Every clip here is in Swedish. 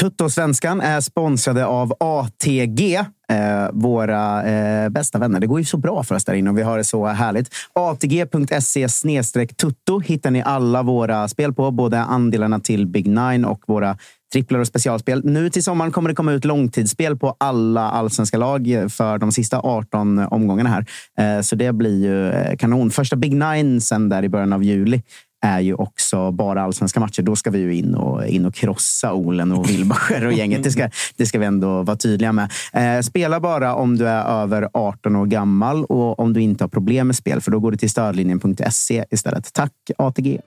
Tuttosvenskan är sponsrade av ATG, eh, våra eh, bästa vänner. Det går ju så bra för oss där inne och vi har det så härligt. ATG.se tutto hittar ni alla våra spel på, både andelarna till Big Nine och våra tripplar och specialspel. Nu till sommaren kommer det komma ut långtidsspel på alla allsvenska lag för de sista 18 omgångarna här. Eh, så det blir ju eh, kanon. Första Big Nine sen där i början av juli är ju också bara allsvenska matcher. Då ska vi ju in och, in och krossa Olen och Wilbacher och gänget. Det ska, det ska vi ändå vara tydliga med. Eh, spela bara om du är över 18 år gammal och om du inte har problem med spel, för då går du till stödlinjen.se istället. Tack ATG!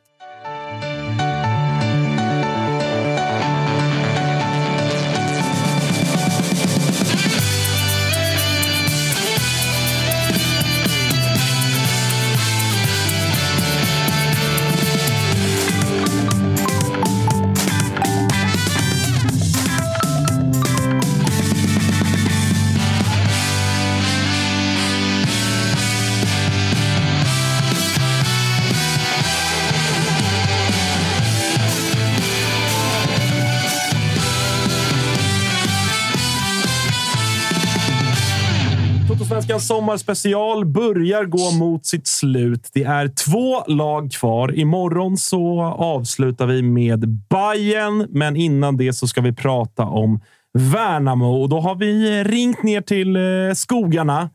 Veckans sommarspecial börjar gå mot sitt slut. Det är två lag kvar. Imorgon så avslutar vi med Bayern, men innan det så ska vi prata om Värnamo. Och då har vi ringt ner till eh, skogarna.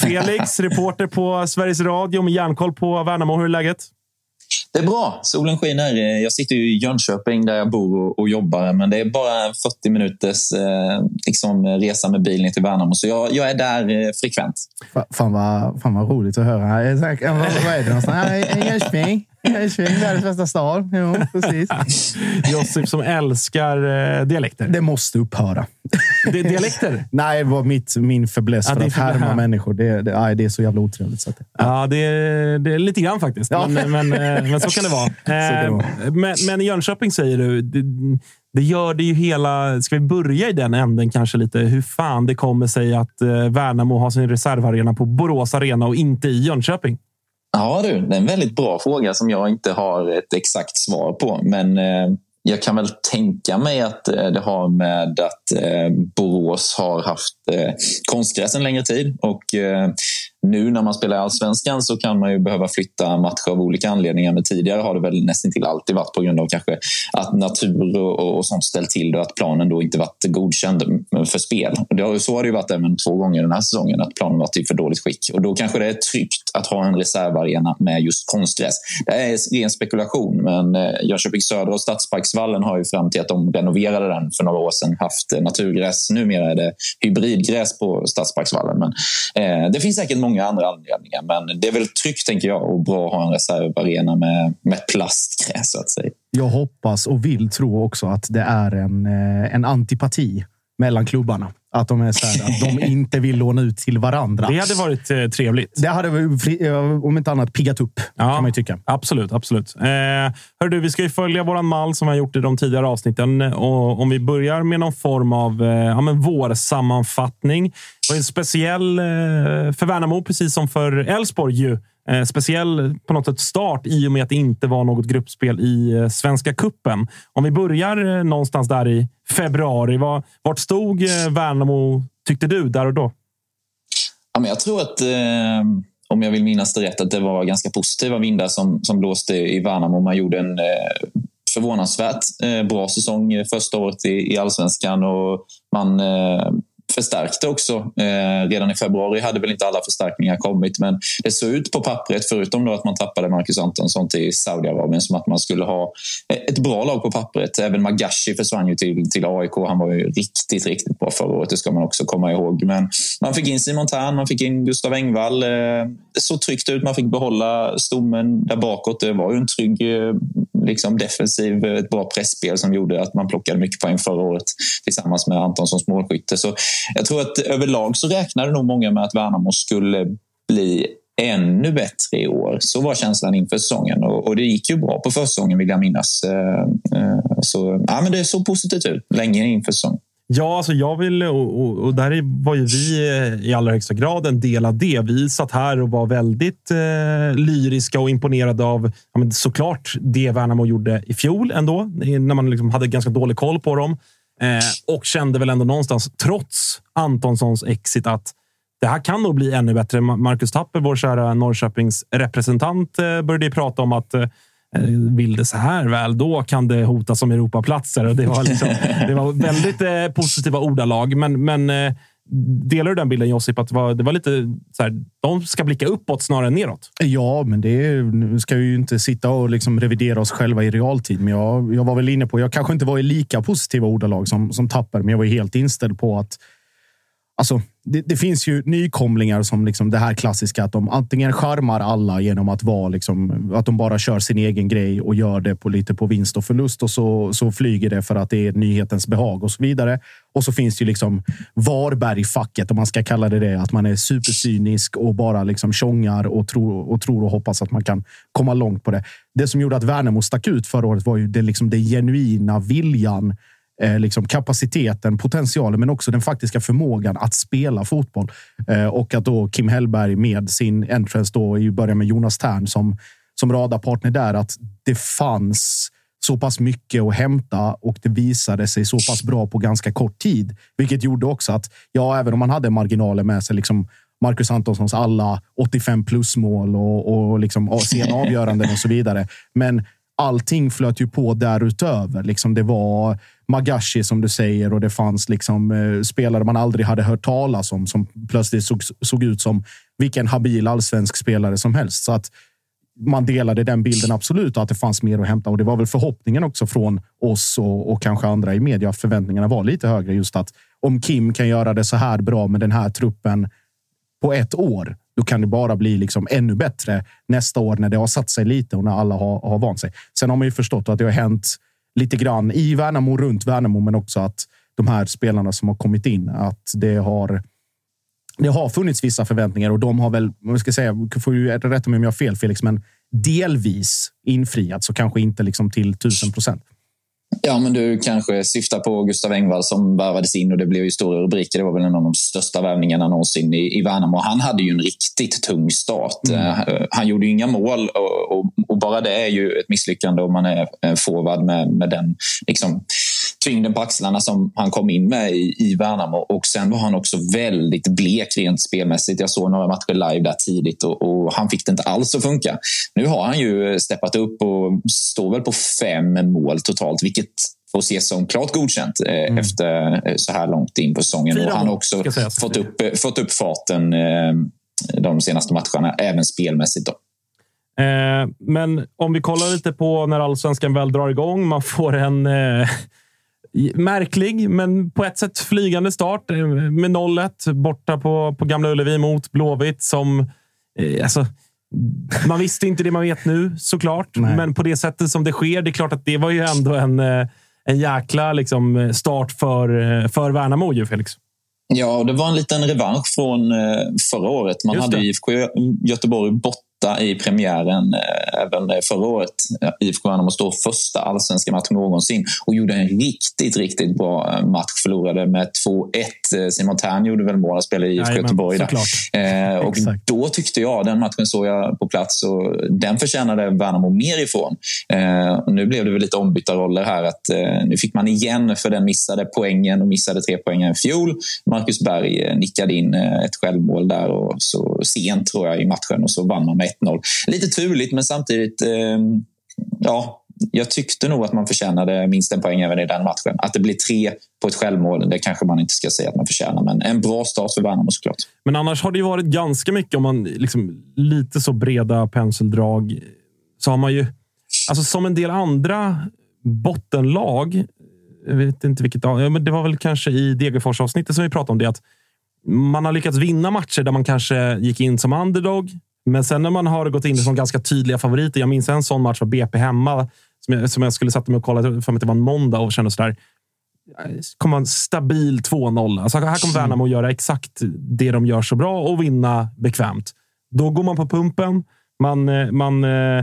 Felix, reporter på Sveriges Radio med järnkoll på Värnamo. Hur är läget? Det är bra. Solen skiner. Eh, jag sitter i Jönköping där jag bor och, jobbar. Men det är bara 40 minuters eh, liksom, resa med bil ner till Värnamo. Så jag, jag är där eh, frekvent. Fan vad, fan vad roligt att höra. Är Vad är det någonstans? I Jönköping. Jönköping, världens bästa stad. Jo, precis. Josip som älskar eh, dialekter. Det måste upphöra. Det, dialekter? Nej, det var mitt, min fäbless Ja, för det att härma människor. Det, det, nej, det är så jävla otrevligt. Så att, Ja, det är, det är lite grann faktiskt. Ja. Men, men, eh, men så kan det vara. kan det Eh, vara. Men, men i Jönköping säger du, det, det gör det ju hela... Ska vi börja i den änden kanske lite? Hur fan det kommer sig att eh, Värnamo har sin reservarena på Borås Arena och inte i Jönköping? Ja du, det är en väldigt bra fråga som jag inte har ett exakt svar på. Men eh, jag kan väl tänka mig att eh, det har med att eh, Borås har haft konstgräs en längre tid. Och nu när man spelar i allsvenskan så kan man ju behöva flytta matcher av olika anledningar. Men tidigare har det väl nästan till alltid varit på grund av kanske att natur och, och sånt ställt till det och att planen då inte varit godkänd för spel. Och det har, så har det ju varit även två gånger den här säsongen, att planen varit i för dåligt skick. Och då kanske det är tryggt att ha en reservarena med just konstgräs. Det är ren spekulation, men eh, Jönköping Södra och Stadsparksvallen har ju fram till att de renoverade den för några år sedan haft eh, naturgräs. Numera är det hybridgräs på Stadsparksvallen. Men, eh, det finns säkert många andra anledningar, men det är väl tryggt tänker jag och bra att ha en reservarena med, med plastgräs så att säga. jag hoppas och vill tro också att det är en, eh, en antipati mellan klubbarna. Att de, är så här, att de inte vill låna ut till varandra. Det hade varit eh, trevligt. Det hade om inte annat piggat upp, ja, kan man tycka. Absolut, absolut. Eh, hör du, vi ska ju följa våran mall som vi har gjort i de tidigare avsnitten. Och om vi börjar med någon form av eh, ja, men vårsammanfattning. Det var en speciell eh, för Värnamo, precis som för Elfsborg. Eh, speciell på något sätt start i och med att det inte var något gruppspel i eh, Svenska kuppen. Om vi börjar eh, någonstans där i februari. Var, vart stod eh, Värnamo, tyckte du, där och då? Ja, men jag tror att, eh, om jag vill minnas det rätt, att det var ganska positiva vindar som, som blåste i Värnamo. Man gjorde en eh, förvånansvärt eh, bra säsong första året i, i allsvenskan och man eh, förstärkte också. Eh, redan i februari hade väl inte alla förstärkningar kommit men det såg ut på pappret, förutom då att man tappade Marcus Antonsson till Saudiarabien, som att man skulle ha eh, ett bra lag på pappret. Även Magashi försvann ju till, till AIK. Han var ju riktigt, riktigt bra förra året, det ska man också komma ihåg. Men man fick in Simon Thern, man fick in Gustav Engvall. Eh, det såg tryggt ut, man fick behålla stommen där bakåt. Det var ju en trygg eh, liksom defensiv, eh, ett bra pressspel som gjorde att man plockade mycket poäng förra året tillsammans med Antonssons målskytte. Så jag tror att överlag så räknade nog många med att Värnamo skulle bli ännu bättre i år. Så var känslan inför säsongen och, och det gick ju bra på försäsongen vill jag minnas. Eh, eh, så ja, men det såg positivt ut länge inför säsongen. Ja, alltså jag vill, och, och, och, där var ju vi eh, i allra högsta grad en del av det. Vi satt här och var väldigt eh, lyriska och imponerade av ja, men såklart det Värnamo gjorde i fjol ändå, när man liksom hade ganska dålig koll på dem. Eh, och kände väl ändå någonstans, trots Antonssons exit, att det här kan nog bli ännu bättre. Marcus Tapper, vår kära Norrköpings representant, eh, började prata om att eh, vill det så här väl, då kan det hotas som Europaplatser. Och det, var liksom, det var väldigt eh, positiva ordalag, men, men eh, Delar du den bilden Josip? Att det var, det var lite så här, de ska blicka uppåt snarare än neråt? Ja, men det nu ska vi ju inte sitta och liksom revidera oss själva i realtid. Men jag, jag var väl inne på, jag kanske inte var i lika positiva ordalag som, som Tapper, men jag var helt inställd på att Alltså, det, det, finns ju nykomlingar som liksom det här klassiska att de antingen charmar alla genom att vara liksom, att de bara kör sin egen grej och gör det på lite på vinst och förlust och så, så flyger det för att det är nyhetens behag och så vidare. Och så finns det ju liksom Varberg-facket, om man ska kalla det det, att man är supercynisk och bara liksom tjongar och tror, och tror och hoppas att man kan komma långt på det. Det som gjorde att Värnamo stack ut förra året var ju det, liksom det genuina viljan eh, liksom kapaciteten, potentialen, men också den faktiska förmågan att spela fotboll. Eh, och att då Kim Hellberg med sin entrance då i början med Jonas Tern som, som radarpartner där, att det fanns så pass mycket att hämta och det visade sig så pass bra på ganska kort tid, vilket gjorde också att ja, även om man hade marginaler med sig, liksom Marcus Antonssons alla 85 plus mål och, och liksom sena avgöranden och så vidare. Men allting flöt ju på därutöver. Liksom det var Magashi som du säger och det fanns liksom eh, spelare man aldrig hade hört talas om som plötsligt såg, såg ut som vilken habil allsvensk spelare som helst. Så att man delade den bilden absolut och att det fanns mer att hämta. Och det var väl förhoppningen också från oss och, och kanske andra i media att förväntningarna var lite högre. Just att om Kim kan göra det så här bra med den här truppen på ett år, då kan det bara bli liksom ännu bättre nästa år när det har satt sig lite och när alla har, har vant sig. Sen har man ju förstått att det har hänt lite grann i Värnamo, runt Värnamo, men också att de här spelarna som har kommit in, att det har det har funnits vissa förväntningar och de har väl, vad ska säga, får ju rätta mig om jag har fel Felix, men delvis infriats och kanske inte liksom till tusen procent. Ja, men du kanske syftar på Gustav Engvall som värvades in och det blev ju stora rubriker. Det var väl en av de största värvningarna någonsin i, i Värnamo. Han hade ju en riktigt tung start. Mm. Uh, han gjorde ju inga mål och, och, och, bara det är ju ett misslyckande om man är forward med, med den liksom, tyngden på axlarna som han kom in med i, i Värnamo. Och sen var han också väldigt blek rent spelmässigt. Jag såg några matcher live där tidigt och, och, han fick det inte alls att funka. Nu har han ju steppat upp och står väl på fem mål totalt, vilket får ses som klart godkänt eh, mm. efter eh, så här långt in på säsongen. Fyra och han har också fått upp, eh, fått upp farten eh, de senaste matcherna, även spelmässigt. Då. Eh, men om vi kollar lite på när allsvenskan väl drar igång. Man får en märklig, men på ett sätt flygande start eh, med 0-1 borta på, på Gamla Ullevi mot Blåvitt. Som, eh, alltså, man visste inte det man vet nu såklart, Nej. men på det sättet som det sker. Det är klart att det var ju ändå en, eh, en jäkla liksom, start för, för Värnamo, ju, Felix. Ja, och det var en liten revansch från eh, förra året. Man Just hade det. IFK Göteborg borta i premiären eh, även förra året. IFK Värnamo står första allsvenska match någonsin och gjorde en riktigt, riktigt bra eh, match. Förlorade med 2-1. Eh, Simon Thern gjorde väl mål och spelade i IFK Jajamän, Göteborg. Eh, och Exakt. då tyckte jag, den matchen såg jag på plats och den förtjänade Värnamo mer ifrån. Eh, nu blev det väl lite ombytta roller här. Att, eh, nu fick man igen för den missade poängen och missade tre poängen i fjol. Marcus Berg eh, nickade in eh, ett självmål där och så sent tror jag i matchen och så vann man med 1-0. Lite turligt men samtidigt, eh, ja, jag tyckte nog att man förtjänade minst en poäng även i den matchen. Att det blir tre på ett självmål, det kanske man inte ska säga att man förtjänar. Men en bra start för Värnamo såklart. Men annars har det ju varit ganska mycket, om man liksom lite så breda penseldrag, så har man ju, alltså som en del andra bottenlag, jag vet inte vilket, ja, men det var väl kanske i Degerfors-avsnittet som vi pratade om det, att man har lyckats vinna matcher där man kanske gick in som underdog, men sen när man har gått in som ganska tydliga favoriter. Jag minns en sån match var BP hemma, som jag, som jag skulle sätta mig och kolla, för mig att det var en måndag och kände sådär, kommer en stabil 2-0. Alltså här kommer Värnamo att göra exakt det de gör så bra och vinna bekvämt. Då går man på pumpen. Man, eh, man eh,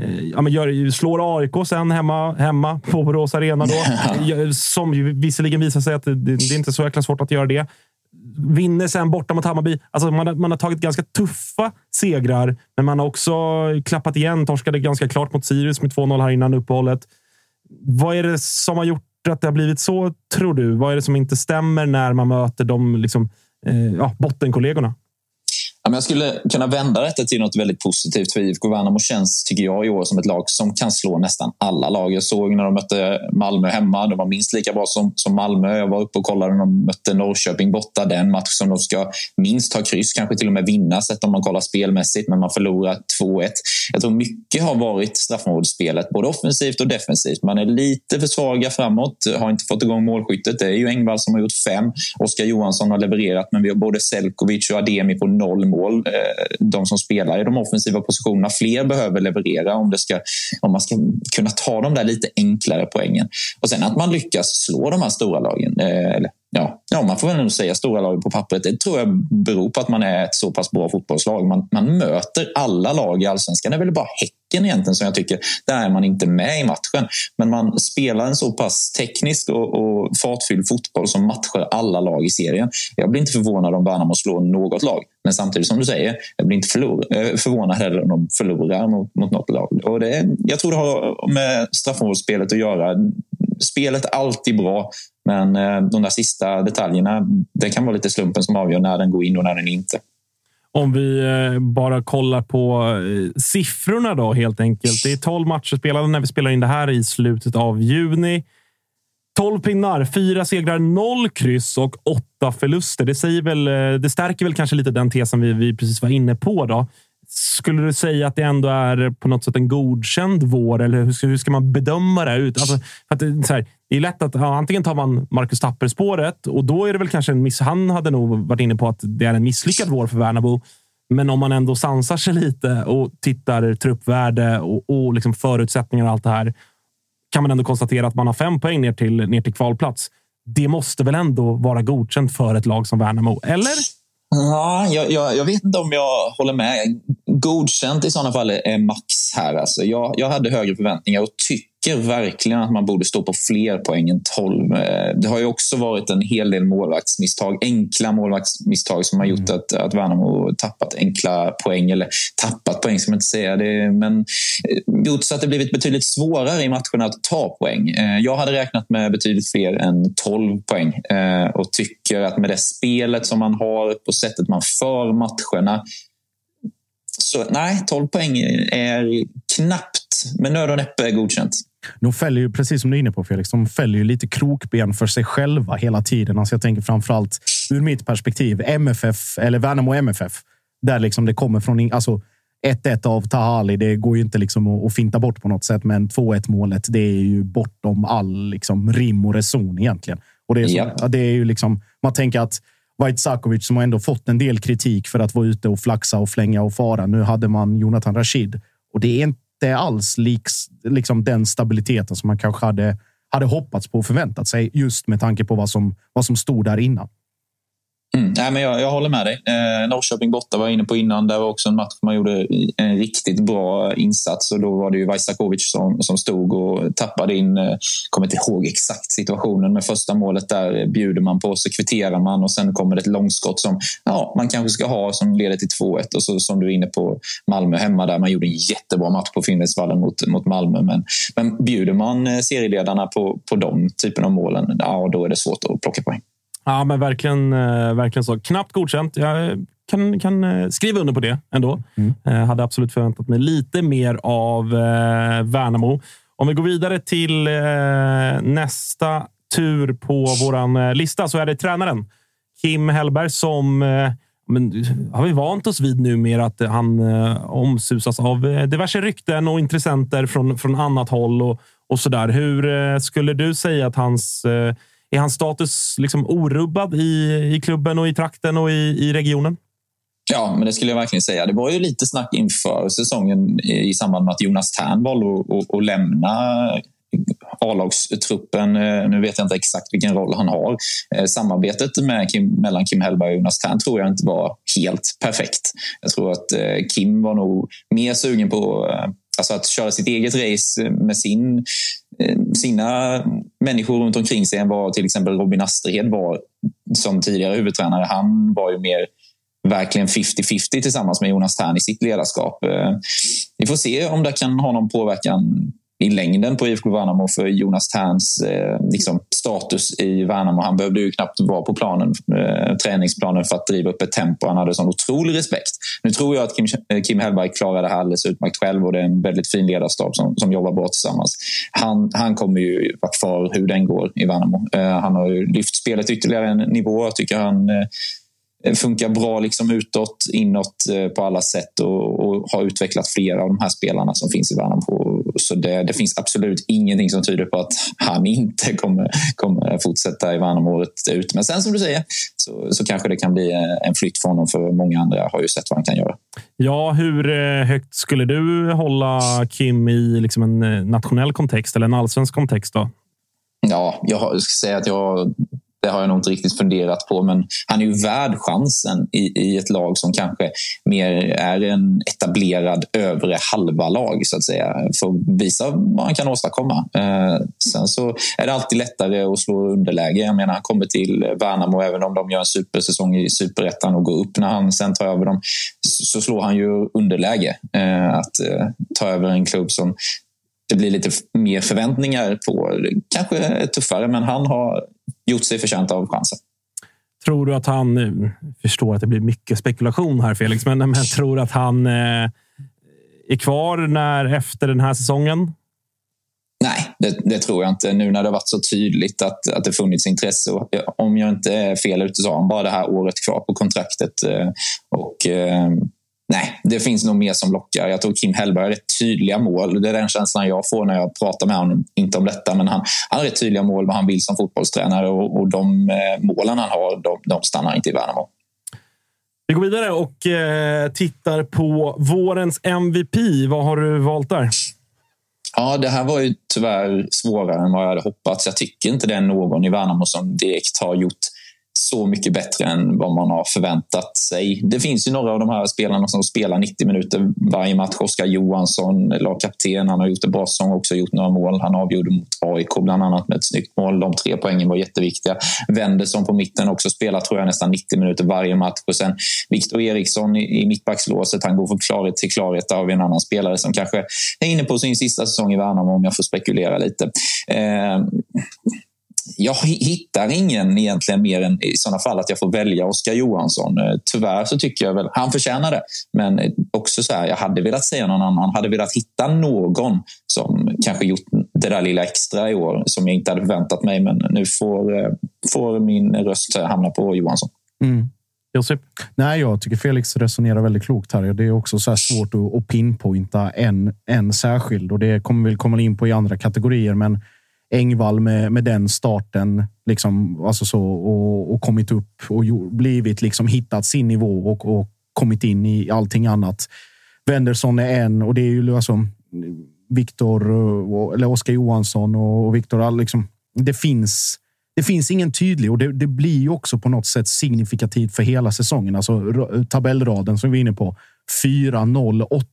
eh, ja, men gör, slår AIK sen hemma, hemma på Borås Arena. Då, som ju visserligen visar sig att det, det är inte så jäkla svårt att göra det. Vinner sen borta mot Hammarby. Alltså man, har, man har tagit ganska tuffa segrar, men man har också klappat igen. Torskade ganska klart mot Sirius med 2-0 här innan uppehållet. Vad är det som har gjort att det har blivit så, tror du? Vad är det som inte stämmer när man möter de liksom, eh, ja, bottenkollegorna? Ja, men jag skulle kunna vända detta till något väldigt positivt för IFK Värnamo känns, tycker jag, i år som ett lag som kan slå nästan alla lag. Jag såg när de mötte Malmö hemma, de var minst lika bra som, som Malmö. Jag var uppe och kollade när de mötte Norrköping borta. den match som de ska minst ha kryss, kanske till och med vinna sett om man kollar spelmässigt, men man förlorar 2-1. Jag tror mycket har varit straffområdesspelet, både offensivt och defensivt. Man är lite för svaga framåt, har inte fått igång målskyttet. Det är ju Engvall som har gjort fem. Oskar Johansson har levererat, men vi har både Selkovic och Ademi på noll mål mål. Eh, de som spelar i de offensiva positionerna. Fler behöver leverera om, det ska, om man ska kunna ta de där lite enklare poängen. Och sen att man lyckas slå de här stora lagen. Eh, eller, ja, ja, man får väl nog säga stora lag på pappret. Det tror jag beror på att man är ett så pass bra fotbollslag. Man, man möter alla lag i allsvenskan. Det är väl bara Häcken egentligen som jag tycker, där är man inte med i matchen. Men man spelar en så pass teknisk och, och fartfylld fotboll som matchar alla lag i serien. Jag blir inte förvånad om Värnamo slår något lag. Men samtidigt som du säger, jag blir inte förlor, eh, förvånad heller om de förlorar mot, mot något lag. Och det, jag tror det har med straffområdesspelet att göra. Spelet är alltid bra, men eh, de där sista detaljerna, det kan vara lite slumpen som avgör när den går in och när den inte. Om vi eh, bara kollar på eh, siffrorna då helt enkelt. Det är 12 matcher spelade när vi spelar in det här i slutet av juni. 12 pinnar, fyra segrar, noll kryss och åtta förluster. Det, säger väl, det stärker väl kanske lite den tesen vi, vi precis var inne på. Då. Skulle du säga att det ändå är på något sätt en godkänd vår? Eller hur ska, hur ska man bedöma det? Ut? Alltså, för att det, så här, det är lätt att ja, antingen tar man Marcus Tapper-spåret och då är det väl kanske en miss. Han hade nog varit inne på att det är en misslyckad vår för Värnamo. Men om man ändå sansar sig lite och tittar truppvärde och, och liksom förutsättningar och allt det här kan man ändå konstatera att man har fem poäng ner till, ner till kvalplats. Det måste väl ändå vara godkänt för ett lag som Värnamo, eller? Ja, jag, jag, jag vet inte om jag håller med. Godkänt i sådana fall är max här. Alltså jag, jag hade högre förväntningar och tycker verkligen att man borde stå på fler poäng än 12. Eh, Det har ju också varit en hel del målvaktsmisstag, enkla målvaktsmisstag som har gjort att, att Värnamo tappat enkla poäng. Eller tappat poäng ska man inte säga, det, men eh, gjort så att det blivit betydligt svårare i matcherna att ta poäng. Eh, Jag hade räknat med betydligt fler än 12 poäng och tycker att med det spelet som man har, på sättet man för matcherna, så nej, 12 poäng är knappt med nöd och näppe godkänt. De fäller ju, precis som du är inne på Felix, de fäller ju lite krokben för sig själva hela tiden. Alltså jag tänker framförallt ur mitt perspektiv, MFF eller Värnamo MFF, där liksom det kommer från... Alltså, 1-1 av Tahali, det går ju inte liksom att, att finta bort på något sätt, men 2-1 målet, det är ju bortom all liksom rim och reson egentligen. Och det är, så, ja, det är ju liksom, man tänker att Vaitsiakovic som har ändå fått en del kritik för att vara ute och flaxa och flänga och fara. Nu hade man Jonathan Rashid och det är inte alls liks, liksom den stabiliteten som man kanske hade, hade hoppats på och förväntat sig just med tanke på vad som, vad som stod där innan. Mm. Nej, men jag, jag håller med dig. Eh, Norrköping borta var jag inne på innan. Det var också en match man gjorde en riktigt bra insats. Och då var det ju Vajsakovic som, som stod och tappade in. Eh, kommer inte ihåg exakt situationen, men första målet där bjuder man på, så kvitterar man och sen kommer det ett långskott som ja, man kanske ska ha som leder till 2-1. Och så som du är inne på Malmö hemma där man gjorde en jättebra match på Finnvedsvallen mot, mot Malmö. Men, men bjuder man eh, serieledarna på, på de typen av målen, ja, då är det svårt att plocka poäng. Ja, men verkligen, eh, verkligen så. Knappt godkänt. Jag kan, kan eh, skriva under på det ändå. Mm. Jag hade absolut förväntat mig lite mer av eh, Värnamo. Om vi går vidare till nästa tur på vår lista så är det tränaren Kim Hellberg som men har vi vant oss vid numera att han omsusas av diverse rykten och intressenter från, från annat håll och, och så där. Hur skulle du säga att hans är hans status liksom orubbad i, i klubben och i trakten och i, i regionen? Ja, men det skulle jag verkligen säga. Det var ju lite snack inför säsongen i samband med att Jonas Tern valde att, att lämna A-lagstruppen. Eh, nu vet jag inte exakt vilken roll han har. Eh, samarbetet med Kim, mellan Kim Hellberg och Jonas Tern tror jag inte var helt perfekt. Jag tror att eh, Kim var nog mer sugen på alltså att köra sitt eget race med sin eh, sina människor runt omkring sig än vad till exempel Robin Asterhed var som tidigare huvudtränare. Han var ju mer verkligen 50-50 tillsammans med Jonas Tern i sitt ledarskap. Eh, vi får se om det kan ha någon påverkan i längden på IFK Värnamo för Jonas Terns eh, liksom status i Värnamo. Han behövde ju knappt vara på planen, eh, träningsplanen för att driva upp ett tempo. Han hade sån otrolig respekt. Nu tror jag att Kim, eh, Kim Hellberg klarar det här alldeles utmärkt själv och det är en väldigt fin ledarstab som, som jobbar bra tillsammans. Han, han kommer ju vara kvar hur den går i Värnamo. Eh, han har ju lyft spelet ytterligare en nivå. Jag tycker han eh, funkar bra liksom utåt, inåt eh, på alla sätt och, och, har utvecklat flera av de här spelarna som finns i Värnamo. Så det, det, finns absolut ingenting som tyder på att han inte kommer, kommer fortsätta i Värnamo året ut. Men sen som du säger så, så kanske det kan bli en flytt för honom för många andra har ju sett vad han kan göra. Ja, hur eh, högt skulle du hålla Kim i liksom en nationell kontext eller en allsvensk kontext? Då? Ja, jag ska säga att jag det har jag nog inte riktigt funderat på, men han är ju värd chansen i, i ett lag som kanske mer är en etablerad övre halva lag så att säga. För att visa vad han kan åstadkomma. Eh, sen så är det alltid lättare att slå underläge. Jag menar, han kommer till Värnamo, även om de gör en supersäsong i superettan och går upp när han sen tar över dem, så slår han ju underläge. Eh, att eh, ta över en klubb som det blir lite mer förväntningar på. Kanske tuffare, men han har gjort sig förtjänt av chansen. Tror du att han... förstår att det blir mycket spekulation här, Felix, men, men tror du att han eh, är kvar när, efter den här säsongen? Nej, det, det, tror jag inte. Nu när det har varit så tydligt att, att det funnits intresse. Och, om jag inte är fel ute så har han bara det här året kvar på kontraktet. Eh, och eh, Nej, det finns nog mer som lockar. Jag tror Kim Hellberg har rätt tydliga mål. Det är den känslan jag får när jag pratar med honom. Inte om detta, men han, han har rätt tydliga mål vad han vill som fotbollstränare och, och de eh, målen han har, de, de stannar inte i Värnamo. Vi går vidare och eh, tittar på vårens MVP. Vad har du valt där? Ja, det här var ju tyvärr svårare än vad jag hade hoppats. Jag tycker inte det är någon i Värnamo som direkt har gjort så mycket bättre än vad man har förväntat sig. Det finns ju några av de här spelarna som spelar 90 minuter varje match. Oskar Johansson, lagkapten, han har gjort en bra säsong också gjort några mål. Han avgjorde mot AIK bland annat med ett snyggt mål. De tre poängen var jätteviktiga. Wendersson på mitten också spelar tror jag nästan 90 minuter varje match. Och sen Viktor Eriksson i, i mittbackslåset. Han går från klarhet till klarhet. Där har vi en annan spelare som kanske är inne på sin sista säsong i Värnamo om jag får spekulera lite. Eh, Eh, jag hittar ingen egentligen mer än i sådana fall att jag får välja Oskar Johansson. Eh, tyvärr så tycker jag väl, han förtjänar det. Men också så här, jag hade velat säga någon annan, hade velat hitta någon som kanske gjort det där lilla extra i år som jag inte hade förväntat mig. Men nu får, eh, får min röst hamna på Johansson. Mm. Josip? Nej, jag tycker Felix resonerar väldigt klokt här. Det är också så svårt att pinpointa en, en särskild och det kommer vi komma in på i andra kategorier. Men Engvall med, med den starten liksom, alltså så, och, och kommit upp och blivit liksom hittat sin nivå och, och kommit in i allting annat. Wendersson är en och det är ju alltså Viktor eh, eller Oskar Johansson och Viktor. Liksom, det finns. det finns ingen tydlig och det, det blir ju också på något sätt signifikativt för hela säsongen. Alltså tabellraden som vi är inne på 4, 0, 8.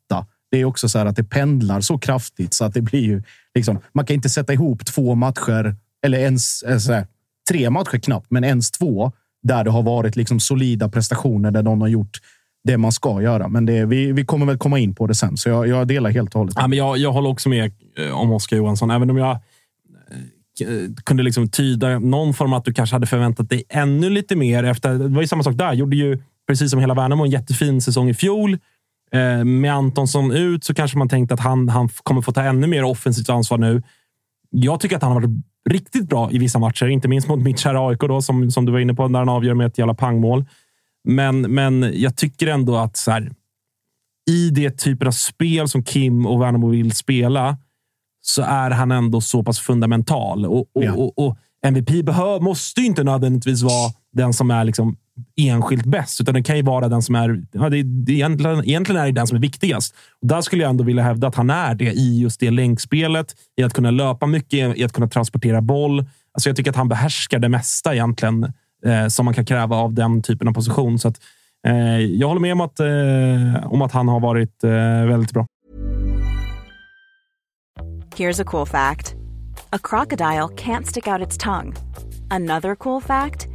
Det är också så här att det pendlar så kraftigt så att det blir ju liksom. Man kan inte sätta ihop två matcher eller ens alltså, tre matcher knappt, men ens två där det har varit liksom solida prestationer där någon har gjort det man ska göra. Men det, vi, vi kommer väl komma in på det sen, så jag, jag delar helt och hållet. Ja, men jag, jag håller också med eh, om Oskar Johansson, även om jag eh, kunde liksom tyda någon form att du kanske hade förväntat dig ännu lite mer. Efter, det var ju samma sak där. Gjorde ju, precis som hela Värnamo, en jättefin säsong i fjol. Eh, med Antonsson ut så kanske man tänkte att han, han kommer få ta ännu mer offensivt ansvar nu. Jag tycker att han har varit riktigt bra i vissa matcher, inte minst mot mitt kära AIK då, som, som du var inne på, när han avgör med ett jävla pangmål. Men, men jag tycker ändå att så här, i det typen av spel som Kim och Värnamo vill spela så är han ändå så pass fundamental. Och, och, ja. och, och MVP behöv, måste ju inte nödvändigtvis vara den som är liksom enskilt bäst, utan det kan ju vara den som är... Ja, det, det, egentligen, egentligen är det den som är viktigast. Och där skulle jag ändå vilja hävda att han är det i just det länkspelet, i att kunna löpa mycket, i att kunna transportera boll. Alltså jag tycker att han behärskar det mesta egentligen eh, som man kan kräva av den typen av position. Så att, eh, jag håller med om att, eh, om att han har varit eh, väldigt bra. Here's a cool fact. A crocodile can't stick out its tongue. Another cool fact.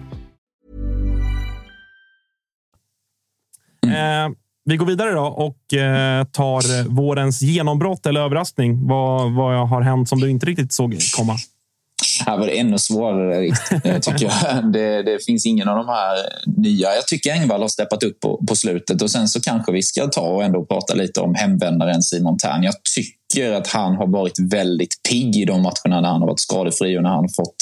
Eh, vi går vidare då och eh, tar vårens genombrott eller överraskning. Vad, vad har hänt som du inte riktigt såg komma? Här var det ännu svårare, eh, tycker jag. Det, det, finns ingen av de här nya. Jag tycker Engvall har steppat upp på, på slutet och sen så kanske vi ska ta och ändå prata lite om hemvändaren Simon Tern. Jag tycker att han har varit väldigt pigg i de matcherna när han har varit skadefri och när han fått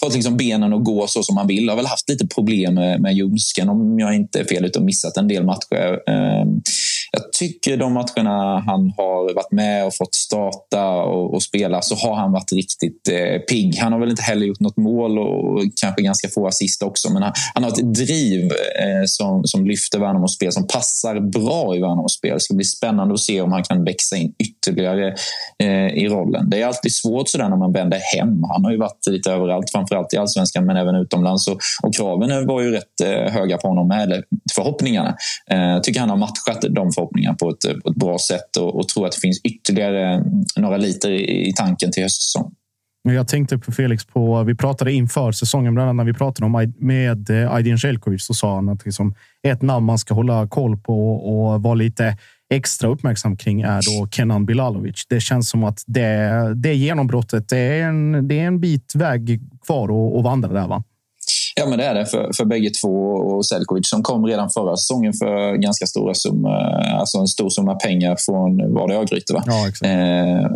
fått liksom benen att gå så som man vill. Har väl haft lite problem med, med ljumsken om jag inte är fel ute och missat en del matcher. Ehm, jag tycker de matcherna han har varit med och fått starta och, och spela så har han varit riktigt eh, pigg. Han har väl inte heller gjort något mål och kanske ganska få assist också men han, han har ett driv eh, som, som lyfter Värnamos spel som passar bra i Värnamos spel. Det ska bli spännande att se om han kan växa in ytterligare eh, i rollen. Det är alltid svårt sådär när man vänder hem. Han har ju varit lite överallt, framförallt i allsvenskan men även utomlands och, och kraven var ju rätt eh, höga på honom med, eller förhoppningarna. Eh, jag tycker han har matchat de förhoppningar på ett, på ett bra sätt och, och tror att det finns ytterligare eh, några liter i, i tanken till höstsäsong. Jag tänkte på Felix på, vi pratade inför säsongen, bland annat när vi pratade om med eh, Aydin Zeljkovic så sa han att liksom, ett namn man ska hålla koll på och vara lite extra uppmärksam kring är då Kenan Bilalovic. Det känns som att det, det genombrottet, det är en, det är en bit väg kvar att vandra där. Va? Ja, men det är det för, för bägge två. Och Selkovic som kom redan förra säsongen för ganska stora summor, alltså en stor summa pengar från, var det Örgryte? Va? Ja, eh,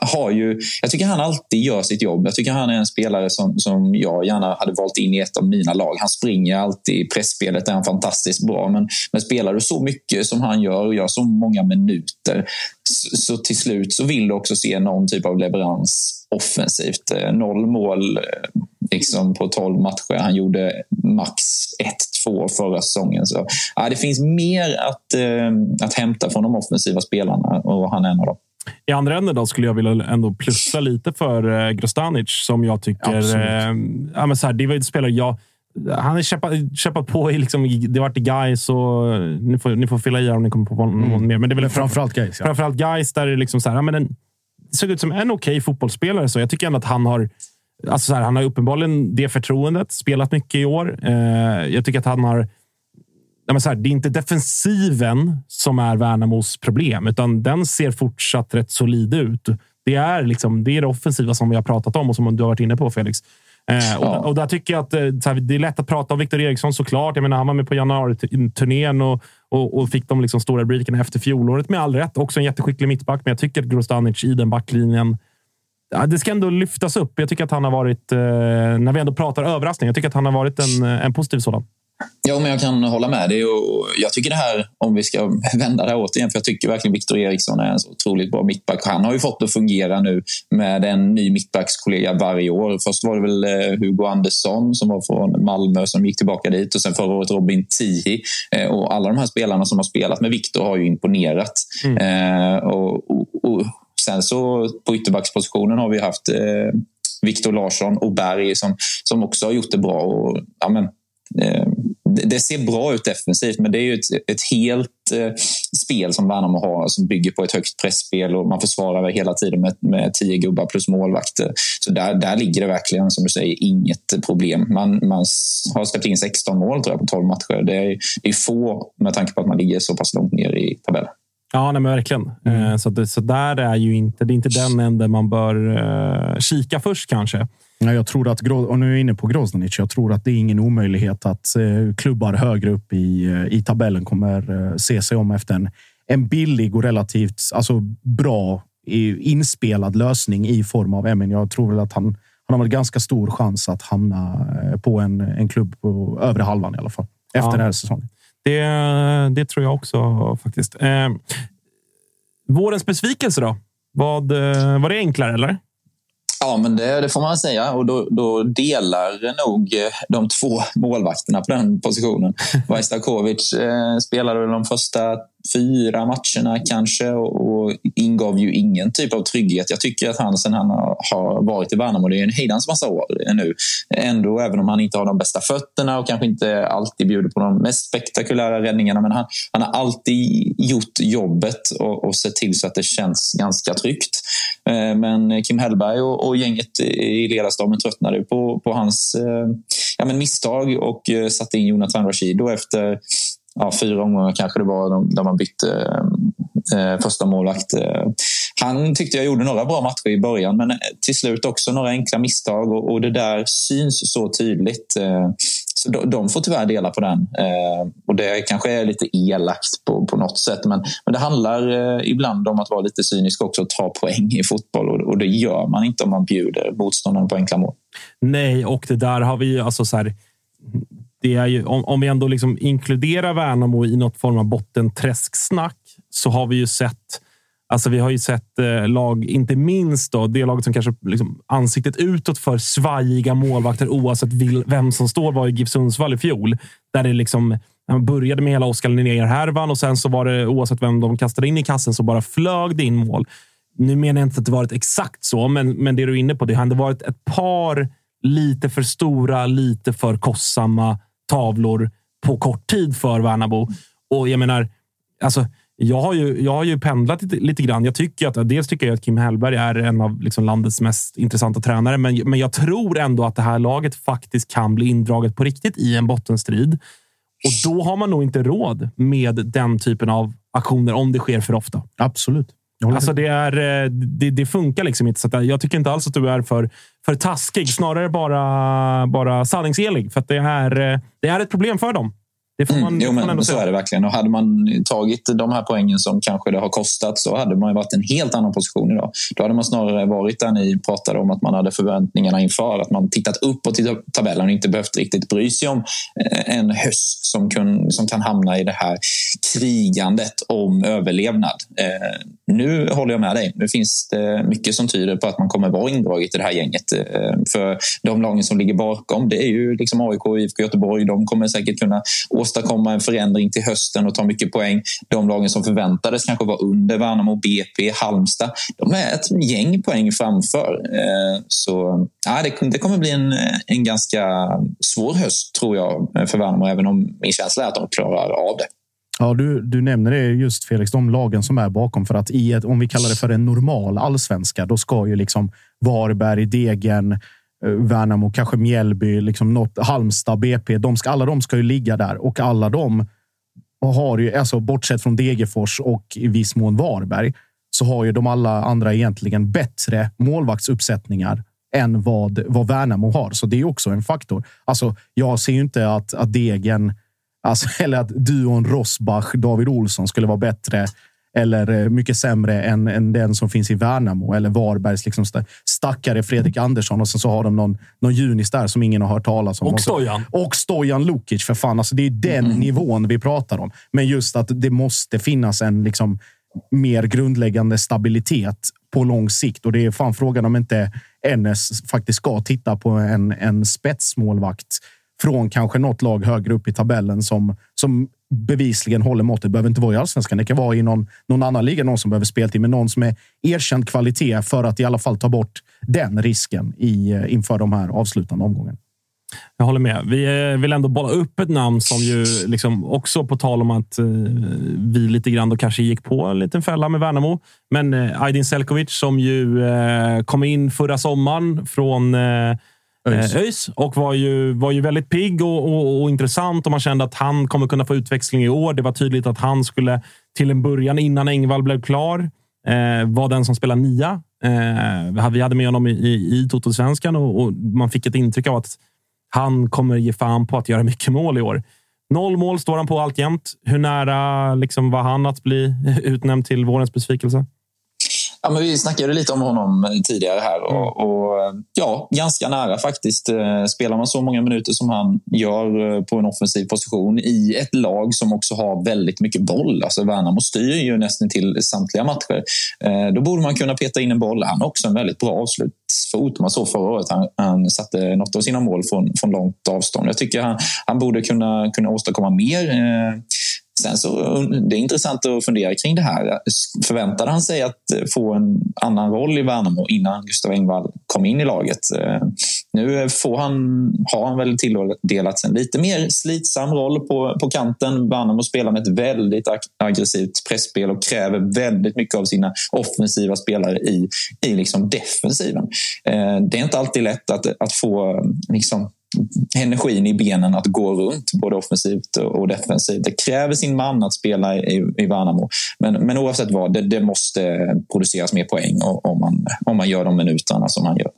har ju, jag tycker han alltid gör sitt jobb. Jag tycker han är en spelare som, som jag gärna hade valt in i ett av mina lag. Han springer alltid i pressspelet, är han fantastiskt bra. Men, men spelar du så mycket som han gör och gör så många minuter så, så till slut så vill du också se någon typ av leverans offensivt. Eh, noll mål eh, liksom på 12 matcher. Han gjorde max 1-2 förra säsongen. Så, ja, det finns mer att, eh, att hämta från de offensiva spelarna och han är en av dem. I andra änden då skulle jag vilja ändå plussa lite för eh, Grostanic som jag tycker... Eh, ja, men så här, det var ett spelare jag... Han har kämpat, kämpat på i... Liksom, det har varit i Gais och... Ni får, ni får fylla i om ni kommer på någon Mm. mer. Men det är väl Framförallt Gais. Ja. Framförallt Gais där det liksom så här, ja, men en, det såg ut som en okej fotbollsspelare. Så jag tycker ändå att han har... Alltså så här, han har uppenbarligen det förtroendet. Spelat mycket i år. Eh, jag tycker att han har... Så här, det är inte defensiven som är Värnamos problem, utan den ser fortsatt rätt solid ut. Det är, liksom, det är det offensiva som vi har pratat om och som du har varit inne på, Felix. Eh, och, och där tycker jag att eh, här, det är lätt att prata om Viktor Eriksson såklart. Jag menar, han var med på januari-turnén och, och, och fick de liksom stora rubrikerna efter fjolåret med all rätt. Också en jätteskicklig mittback, men jag tycker att Grostanic i den backlinjen Ja, det ska ändå lyftas upp. Jag tycker att han har varit, eh, när vi ändå pratar överraskning, jag tycker att han har varit en, en positiv sådan. Ja, men jag kan hålla med dig. Och jag tycker det här, om vi ska vända det här återigen, för jag tycker verkligen Viktor Eriksson är en så otroligt bra mittback. Han har ju fått det att fungera nu med en ny mittbackskollega varje år. Först var det väl eh, Hugo Andersson som var från Malmö som gick tillbaka dit och sen förra året Robin Tihi. Eh, Och alla de här spelarna som har spelat med Viktor har ju imponerat. Eh, och, och, och sen så på ytterbackspositionen har vi haft eh, Viktor Larsson och Berg som, som också har gjort det bra. Och, ja, men, eh, det, ser bra ut defensivt, men det är ju ett, ett helt eh, spel som Värnamo har som bygger på ett högt pressspel och man försvarar hela tiden med, med tio gubbar plus målvakter. Så där, där ligger det verkligen, som du säger, inget problem. Man, man har släppt in 16 mål tror jag, på 12 matcher. Det är, det är få med tanke på att man ligger så pass långt ner i tabellen. Ja, nej, men verkligen. Eh, Så, det, så där är ju inte, det är inte den änden man bör eh, kika först kanske. Ja, jag tror att, och nu är jag inne på Grosdanic, jag tror att det är ingen omöjlighet att eh, klubbar högre upp i, eh, i tabellen kommer se sig om efter en, en billig och relativt alltså, bra inspelad lösning i form av Emin. Jag tror väl att han, han har väl ganska stor chans att hamna på en, en klubb på övre halvan i alla fall. Efter Ja. den här säsongen. Det, det tror jag också faktiskt. Eh, vårens besvikelse då? Vad, eh, var det enklare eller? Ja, men det, det får man säga. Och då, då delar nog eh, de två målvakterna på den positionen. Vajstakovic eh, spelade de första fyra matcherna kanske och, ingav ju ingen typ av trygghet. Jag tycker att han sen han har, varit i Värnamo, det är en hejdans massa år nu, ändå även om han inte har de bästa fötterna och kanske inte alltid bjuder på de mest spektakulära räddningarna, men han, han har alltid gjort jobbet och, och sett till så att det känns ganska tryggt. Eh, men Kim Hellberg och, och gänget i ledarstaben tröttnade på, på hans eh, ja, men misstag och eh, satte in Jonathan Rashido efter ja, fyra omgångar kanske det var där man bytte eh, eh första målvakt. Eh, han tyckte jag gjorde några bra matcher i början men eh, till slut också några enkla misstag och, och det där syns så tydligt. Eh, så de, de får tyvärr dela på den. Eh, och det kanske är lite elakt på, på något sätt men, men det handlar eh, ibland om att vara lite cynisk också och ta poäng i fotboll och, och det gör man inte om man bjuder motståndaren på enkla mål. Nej, och det där har vi ju alltså så här. Det är ju, om, om vi ändå liksom inkluderar Värnamo i något form av bottenträsksnack så har vi ju sett Alltså vi har ju sett eh, lag, inte minst då, det laget som kanske liksom ansiktet utåt för svajiga målvakter oavsett vil, vem som står var i GIF Sundsvall i fjol. Där det liksom man började med hela Oskar Linnér-härvan och sen så var det oavsett vem de kastade in i kassen så bara flög det in mål. Nu menar jag inte att det varit exakt så, men, men det du är inne på, det hade varit ett par lite för stora, lite för kostsamma tavlor på kort tid för Värnamo. Och jag menar, alltså, jag har ju, jag har ju pendlat lite, lite grann. Jag tycker att, dels tycker jag att Kim Hellberg är en av liksom landets mest intressanta tränare, men, men jag tror ändå att det här laget faktiskt kan bli indraget på riktigt i en bottenstrid. Och då har man nog inte råd med den typen av aktioner om det sker för ofta. Absolut. Alltså det, är, eh, det, det funkar liksom inte. Så jag tycker inte alls att du är för, för taskig. Snarare bara, bara sanningselig. För att det är, eh, det är ett problem för dem. Det får man, Mm, jo, men ändå så säga. är det verkligen. Och hade man tagit de här poängen som kanske det har kostat så hade man ju varit i en helt annan position idag. Då hade man snarare varit där ni pratade om att man hade förväntningarna inför. Att man tittat uppåt i tabellen och inte behövt riktigt bry sig om eh, en höst som kan, som kan hamna i det här krigandet om överlevnad. Eh, nu håller jag med dig. Nu finns det mycket som tyder på att man kommer vara indraget i det här gänget. Eh, för de lagen som ligger bakom, det är ju liksom AIK IFK Göteborg. De kommer säkert kunna åstadkomma en förändring till hösten och ta mycket poäng. De lagen som förväntades kanske var under Värnamo, BP, Halmstad. De är ett gäng poäng framför. Eh, så ja, det kommer bli en, en ganska svår höst tror jag för Värnamo, även om min känsla är att de klarar av det. Ja, du, du nämner det just Felix, de lagen som är bakom. För att i ett, om vi kallar det för en normal allsvenska, då ska ju liksom Varberg, Degen, Eh, Värnamo, kanske Mjällby, liksom något, Halmstad, BP. De ska, alla de ska ju ligga där och alla de har ju, alltså bortsett från Degerfors och i viss mån Varberg, så har ju de alla andra egentligen bättre målvaktsuppsättningar än vad, vad Värnamo har. Så det är också en faktor. Alltså, jag ser ju inte att, att Degen Alltså, eller att duon Rosbach, David Olsson skulle vara bättre eller eh, mycket sämre än, än den som finns i Värnamo eller Varbergs liksom stackare Fredrik Andersson. Och sen så har de någon, någon Junis där som ingen har hört talas om. Och Stojan. Och Stojan Lukic, för fan. Alltså, det är den mm. nivån vi pratar om. Men just att det måste finnas en liksom, mer grundläggande stabilitet på lång sikt. Och det är fan frågan om inte NS faktiskt ska titta på en, en spetsmålvakt från kanske något lag högre upp i tabellen som, som bevisligen håller måttet. Det behöver inte vara i allsvenskan. Det kan vara i någon, någon annan liga, någon som behöver speltid, men någon som är erkänd kvalitet för att i alla fall ta bort den risken i, eh, inför de här avslutande omgångarna. Jag håller med. Vi eh, vill ändå bolla upp ett namn som ju liksom också på tal om att eh, vi lite grann då kanske gick på en liten fälla med Värnamo. Men Aydin Selkovic som ju kom in förra sommaren från ÖIS. Eh, ÖIS och var ju, var ju väldigt pigg och, och, och, intressant och man kände att han kommer kunna få utväxling i år. Det var tydligt att han skulle till en början innan Engvall blev klar eh, var den som spelade nia. Eh, vi hade med honom i, i, i Totosvenskan och, och man fick ett intryck av att han kommer ge fan på att göra mycket mål i år. Noll mål står han på alltjämt. Hur nära liksom, var han att bli utnämnd till vårens besvikelse? Ja, men vi snackade lite om honom tidigare här och, mm. och, ja, ganska nära faktiskt. Eh, spelar man så många minuter som han gör eh, på en offensiv position i ett lag som också har väldigt mycket boll. Alltså Värnamo styr ju nästan till samtliga matcher. Eh, då borde man kunna peta in en boll. Han har också en väldigt bra avslutsfot. Man såg förra året han, han satte något av sina mål från, från långt avstånd. Jag tycker han, han borde kunna, kunna åstadkomma mer. Sen så det är intressant att fundera kring det här. Förväntade han sig att få en annan roll i Värnamo innan Gustav Engvall kom in i laget? Nu får han, har han väl tilldelats en lite mer slitsam roll på, på kanten. Värnamo spelar med ett väldigt aggressivt pressspel och kräver väldigt mycket av sina offensiva spelare i, i liksom defensiven. Eh, det är inte alltid lätt att, att få liksom, energin i benen att gå runt både offensivt och defensivt. Det kräver sin man att spela i, i Värnamo. Men, men oavsett vad, det, det måste produceras mer poäng om man, om man gör de minuterna som man gör.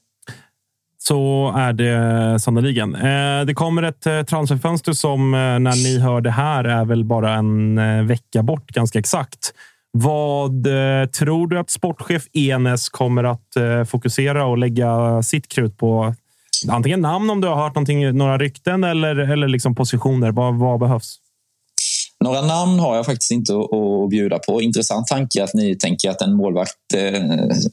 Så är det sannoliken. Eh, det kommer ett eh, transferfönster som eh, när ni hör det här är väl bara en vecka bort ganska exakt. Vad tror du att sportchef Enes kommer att fokusera och lägga sitt krut på antingen namn om du har hört några rykten eller, eller liksom positioner. Vad, vad behövs? Några namn har jag faktiskt inte att bjuda på. Intressant tanke att ni tänker att en målvakt eh,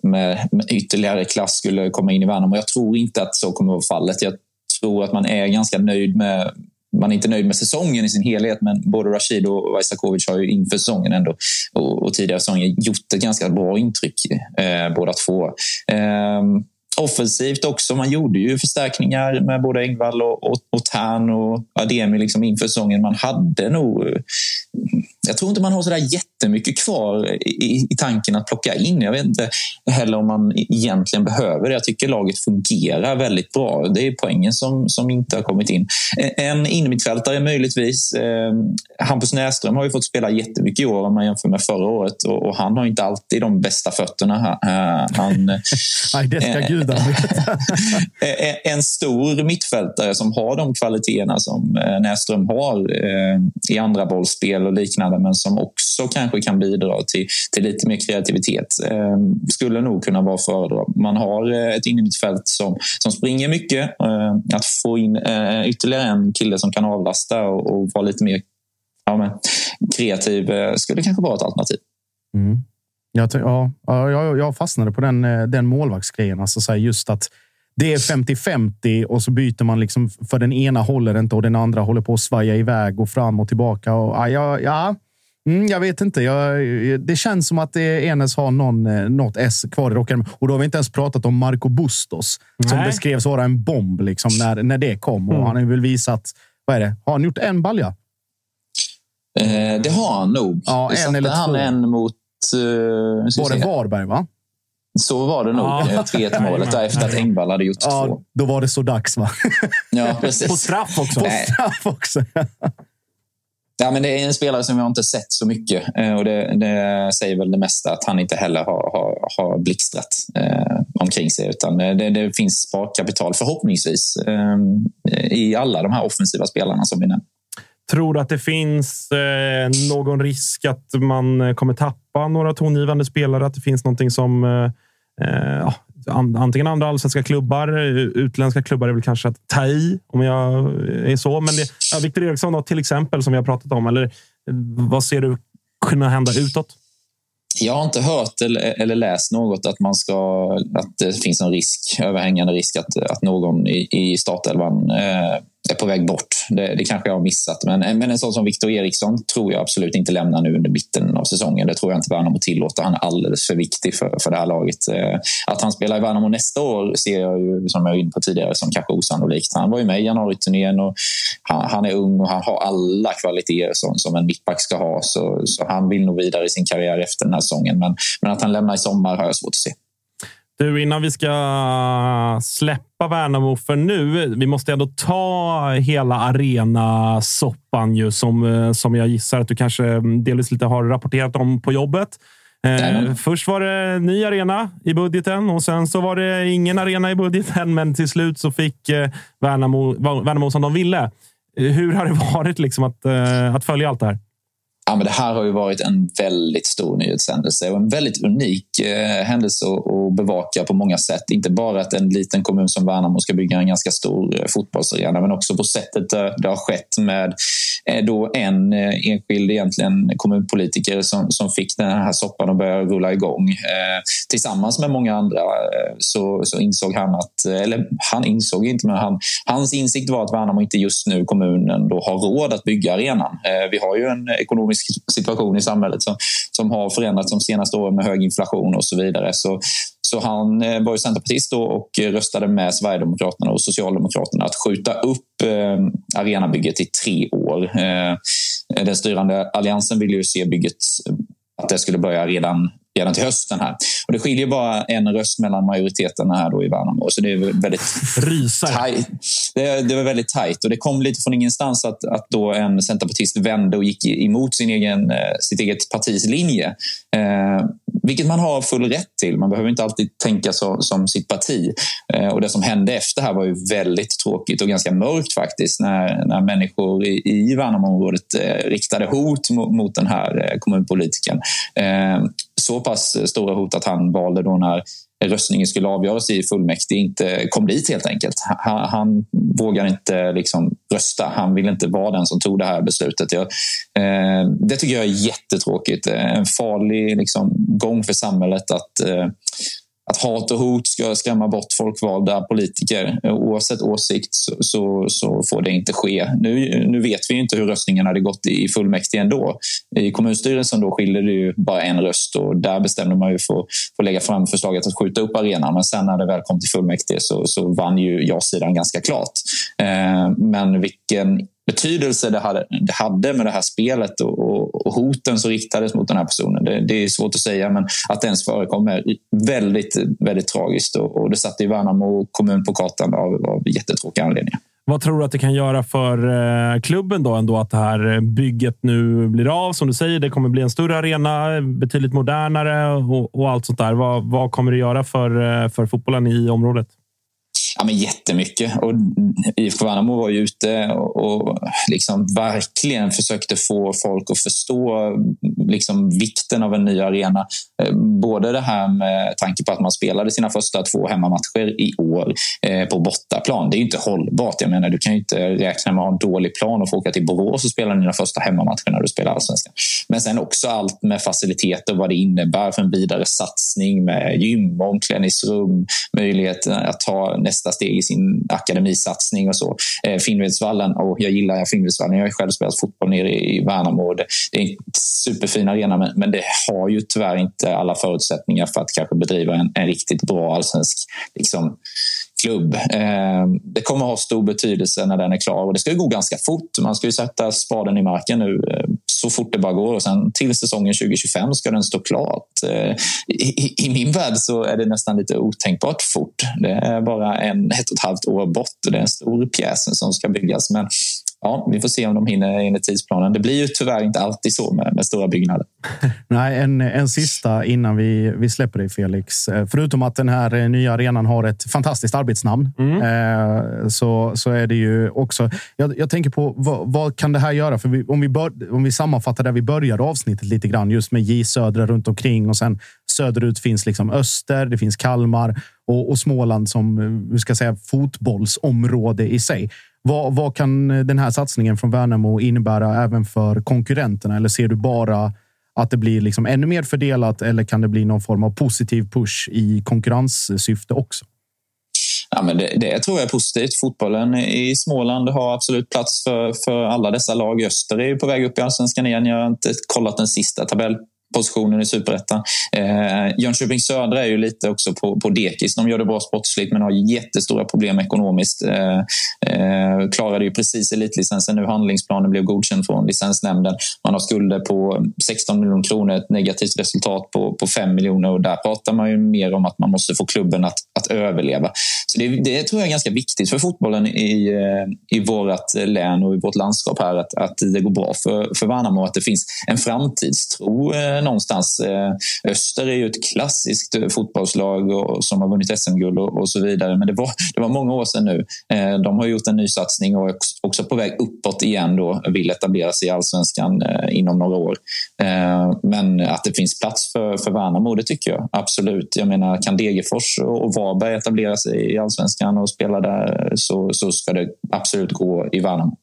med ytterligare klass skulle komma in i Värnamo. Jag tror inte att så kommer att vara fallet. Jag tror att man är ganska nöjd med man är inte nöjd med säsongen i sin helhet, men både Rashid och Vaisakovic har ju inför säsongen ändå och, och tidigare säsonger gjort ett ganska bra intryck eh, båda två. Eh, offensivt också. Man gjorde ju förstärkningar med både Engvall och, och, och Tern och Ademi liksom inför säsongen. Man hade nog... Jag tror inte man har så där jättemycket kvar i, i tanken att plocka in. Jag vet inte heller om man egentligen behöver det. Jag tycker laget fungerar väldigt bra. Det är poängen som, som inte har kommit in. En innermittfältare möjligtvis. Eh, Hampus Näström har ju fått spela jättemycket i år om man jämför med förra året och, och han har inte alltid de bästa fötterna. Han, Nej, det ska Gud en stor mittfältare som har de kvaliteterna som eh, Näström har eh, i andra bollspel och liknande men som också kanske kan bidra till, till lite mer kreativitet eh, skulle nog kunna vara föredra. Man har eh, ett innermittfält som, som springer mycket. Eh, att få in eh, ytterligare en kille som kan avlasta och, och vara lite mer ja, men, kreativ skulle kanske vara ett alternativ. Mm. Jag, ja, jag, jag fastnade på den, den målvaktsgrejen. Alltså så just att det är 50-50 och så byter man liksom för den ena håller inte och den andra håller på att svaja iväg och fram och tillbaka. Och, ja, ja, mm, jag vet inte. Jag, det känns som att Enes har någon, eh, något S kvar i rocken. Och då har vi inte ens pratat om Marco Bustos som Nej. beskrevs vara en bomb liksom, när, när det kom. Och mm. Han har väl visat, vad är det? Har han gjort en balja? Eh, det har han nog. Ja, en eller två. han en mot... Uh, var det Varberg, va? Så var det nog. Ja. 3-1 målet där efter att Engvall hade gjort ja, två. Då var det så dags, va? Ja, precis. På straff också. På straff också. Ja, men det är en spelare som jag inte sett så mycket eh, och det, det säger väl det mesta att han inte heller har, har, har blixtrat eh, omkring sig. Utan det, det finns sparkapital förhoppningsvis eh, i alla de här offensiva spelarna som vi nämnde. Tror du att det finns eh, någon risk att man eh, kommer tappa några tongivande spelare? Att det finns någonting som eh, eh antingen andra allsvenska klubbar, eh, utländska klubbar är väl kanske att ta i om jag eh, är så. Men det, ja, Victor Eriksson då, till exempel, som vi har pratat om. Eller eh, vad ser du kunna hända utåt? Jag har inte hört eller, eller, läst något att, man ska, att det finns en risk, överhängande risk att, att någon i, i startelvan eh, är på väg bort. Det, det kanske jag har missat. Men, men en sån som Victor Eriksson tror jag absolut inte lämnar nu under mitten av säsongen. Det tror jag inte Värnamo tillåter. Han är alldeles för viktig för, för det här laget. Eh, att han spelar i Värnamo nästa år ser jag ju, som jag var inne på tidigare, som kanske osannolikt. Han var ju med i januariturnén och han, han, är ung och han har alla kvaliteter som, som en mittback ska ha. Så, så han vill nog vidare i sin karriär efter den här säsongen. Men, men att han lämnar i sommar har jag svårt att se. Du, innan vi ska släppa Värnamo för nu. Vi måste ändå ta hela arenasoppan ju som, eh, som jag gissar att du kanske delvis lite har rapporterat om på jobbet. Eh, först var det ny arena i budgeten och sen så var det ingen arena i budgeten. Men till slut så fick eh, Värnamo, Värnamo som de ville. Eh, hur har det varit liksom att, att följa allt det här? Ja, men det här har ju varit en väldigt stor nyhetshändelse och en väldigt unik eh, händelse att bevaka på många sätt. Inte bara att en liten kommun som Värnamo ska bygga en ganska stor eh, fotbollsarena men också på sättet det, det har skett med eh, då en eh, enskild egentligen kommunpolitiker som, som fick den här soppan att börja rulla igång. Eh, tillsammans med många andra eh, så, så insåg han att, eh, eller han insåg inte, men han, hans insikt var att Värnamo inte just nu kommunen då har råd att bygga arenan. Eh, vi har ju en ekonomisk ekonomisk situation i samhället som, som har förändrats de senaste åren med hög inflation och så vidare. Så, så han eh, var ju centerpartist då och eh, röstade med Sverigedemokraterna och Socialdemokraterna att skjuta upp eh, arenabygget i tre år. Eh, den styrande alliansen ville ju se bygget eh, att det skulle börja redan redan till hösten. här. Och Det skiljer bara en röst mellan majoriteten här då i Värnamo. Så det är väldigt tajt. Det, det var väldigt tajt och det kom lite från ingenstans att, att då en centerpartist vände och gick emot sin egen, eh, sitt eget partis linje. Eh, vilket man har full rätt till. Man behöver inte alltid tänka så, som sitt parti. Eh, och Det som hände efter här var ju väldigt tråkigt och ganska mörkt faktiskt när, när människor i, i Värnamoområdet eh, riktade hot mot, mot den här eh, kommunpolitiken. Så pass stora hot att han valde då när röstningen skulle avgöras i fullmäktige inte kom dit helt enkelt. Han, han vågar inte liksom rösta. Han vill inte vara den som tog det här beslutet. Jag, eh, det tycker jag är jättetråkigt. En farlig liksom, gång för samhället att eh, att hat och hot ska skrämma bort folkvalda politiker. Oavsett åsikt så, så, så, får det inte ske. Nu, nu vet vi inte hur röstningen hade gått i fullmäktige ändå. I kommunstyrelsen då skiljer det ju bara en röst och där bestämde man ju för, för att lägga fram förslaget att skjuta upp arenan. Men sen när det väl kom till fullmäktige så, så vann ju ja-sidan ganska klart. Eh, men vilken betydelse det hade, det hade med det här spelet och, och, och, hoten som riktades mot den här personen. Det, det, är svårt att säga, men att det ens förekommer väldigt, väldigt tragiskt och, och det satte Värnamo kommun på kartan av, av jättetråkiga anledningar. Vad tror du att det kan göra för eh, klubben då ändå att det här eh, bygget nu blir av? Som du säger, det kommer bli en större arena, betydligt modernare och, och allt sånt där. Vad, vad kommer det göra för, eh, för fotbollen i området? Ja, men jättemycket. Och IFK Värnamo var ju ute och, och liksom verkligen försökte få folk att förstå liksom vikten av en ny arena. Eh, både det här med tanke på att man spelade sina första två hemmamatcher i år eh, på bortaplan. Det är ju inte hållbart. Jag menar, du kan ju inte räkna med att ha en dålig plan och få åka till Borås och spela dina första hemmamatcher när du spelar allsvenskan. Men sen också allt med faciliteter, vad det innebär för en vidare satsning med gym, omklädningsrum, möjlighet att ta nästa steg i sin akademisatsning och så. Eh, Finnvedsvallen, och jag gillar Finnvedsvallen. Jag har själv spelat fotboll nere i Värnamo. Det, det är en superfin arena, men, men, det har ju tyvärr inte alla förutsättningar för att kanske bedriva en, en riktigt bra allsvensk liksom, klubb. Eh, det kommer att ha stor betydelse när den är klar och det ska ju gå ganska fort. Man ska ju sätta spaden i marken nu eh, så fort det bara går och sen till säsongen 2025 ska den stå klart. Eh, I, I, min värld så är det nästan lite otänkbart fort. Det är bara en, ett och ett halvt år bort och det är en stor pjäs som ska byggas. Men ja, vi får se om de hinner enligt tidsplanen. Det blir ju tyvärr inte alltid så med, med stora byggnader. Nej, en, en sista innan vi, vi släpper dig Felix. Eh, förutom att den här eh, nya arenan har ett fantastiskt arbetsnamn mm. eh, så, så är det ju också. Jag, jag tänker på vad, vad, kan det här göra? För vi, om, vi bör, om vi sammanfattar där vi började avsnittet lite grann just med J Södra runt omkring och sen söderut finns liksom Öster, det finns Kalmar och, och Småland som hur ska jag säga, fotbollsområde i sig. Vad, vad kan eh, den här satsningen från Värnamo innebära även för konkurrenterna? Eller ser du bara att det blir liksom ännu mer fördelat eller kan det bli någon form av positiv push i konkurrenssyfte också? Ja, men det, det tror jag är positivt. Fotbollen i Småland har absolut plats för, för alla dessa lag. Öster är på väg upp i allsvenskan igen. Jag har inte kollat den sista tabellen positionen i superettan. Eh, Jönköping Södra är ju lite också på, på dekis. De gör det bra sportsligt men har jättestora problem ekonomiskt. Eh, eh, klarade ju precis elitlicensen nu. Handlingsplanen blev godkänd från licensnämnden. Man har skulder på 16 miljoner kronor, ett negativt resultat på, på 5 miljoner och där pratar man ju mer om att man måste få klubben att, att överleva. Så det, det tror jag är ganska viktigt för fotbollen i, eh, i vårt län och i vårt landskap här att, att det går bra för, för Värnamo att det finns en framtidstro eh, någonstans. Eh, Öster är ju ett klassiskt eh, fotbollslag och, som har vunnit SM-guld och, och, så vidare. Men det var, det var många år sedan nu. Eh, de har gjort en ny satsning och är också på väg uppåt igen då, vill etablera sig i allsvenskan inom några år. Men att det finns plats för, för Värnamo, det tycker jag absolut. Jag menar, kan Degerfors och Varberg etablera sig i allsvenskan och spela där så, så ska det absolut gå i Värnamo.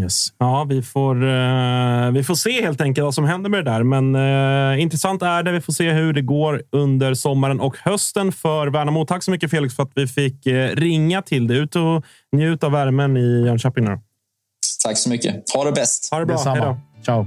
Yes. Ja, vi får, uh, vi får se helt enkelt vad som händer med det där. Men uh, intressant är det. Vi får se hur det går under sommaren och hösten för Värnamo. Tack så mycket Felix för att vi fick uh, ringa till dig. Ut och njut av värmen i Jönköping nu. Tack så mycket. Ha det bäst. Ha det bra. Hej då. Ciao.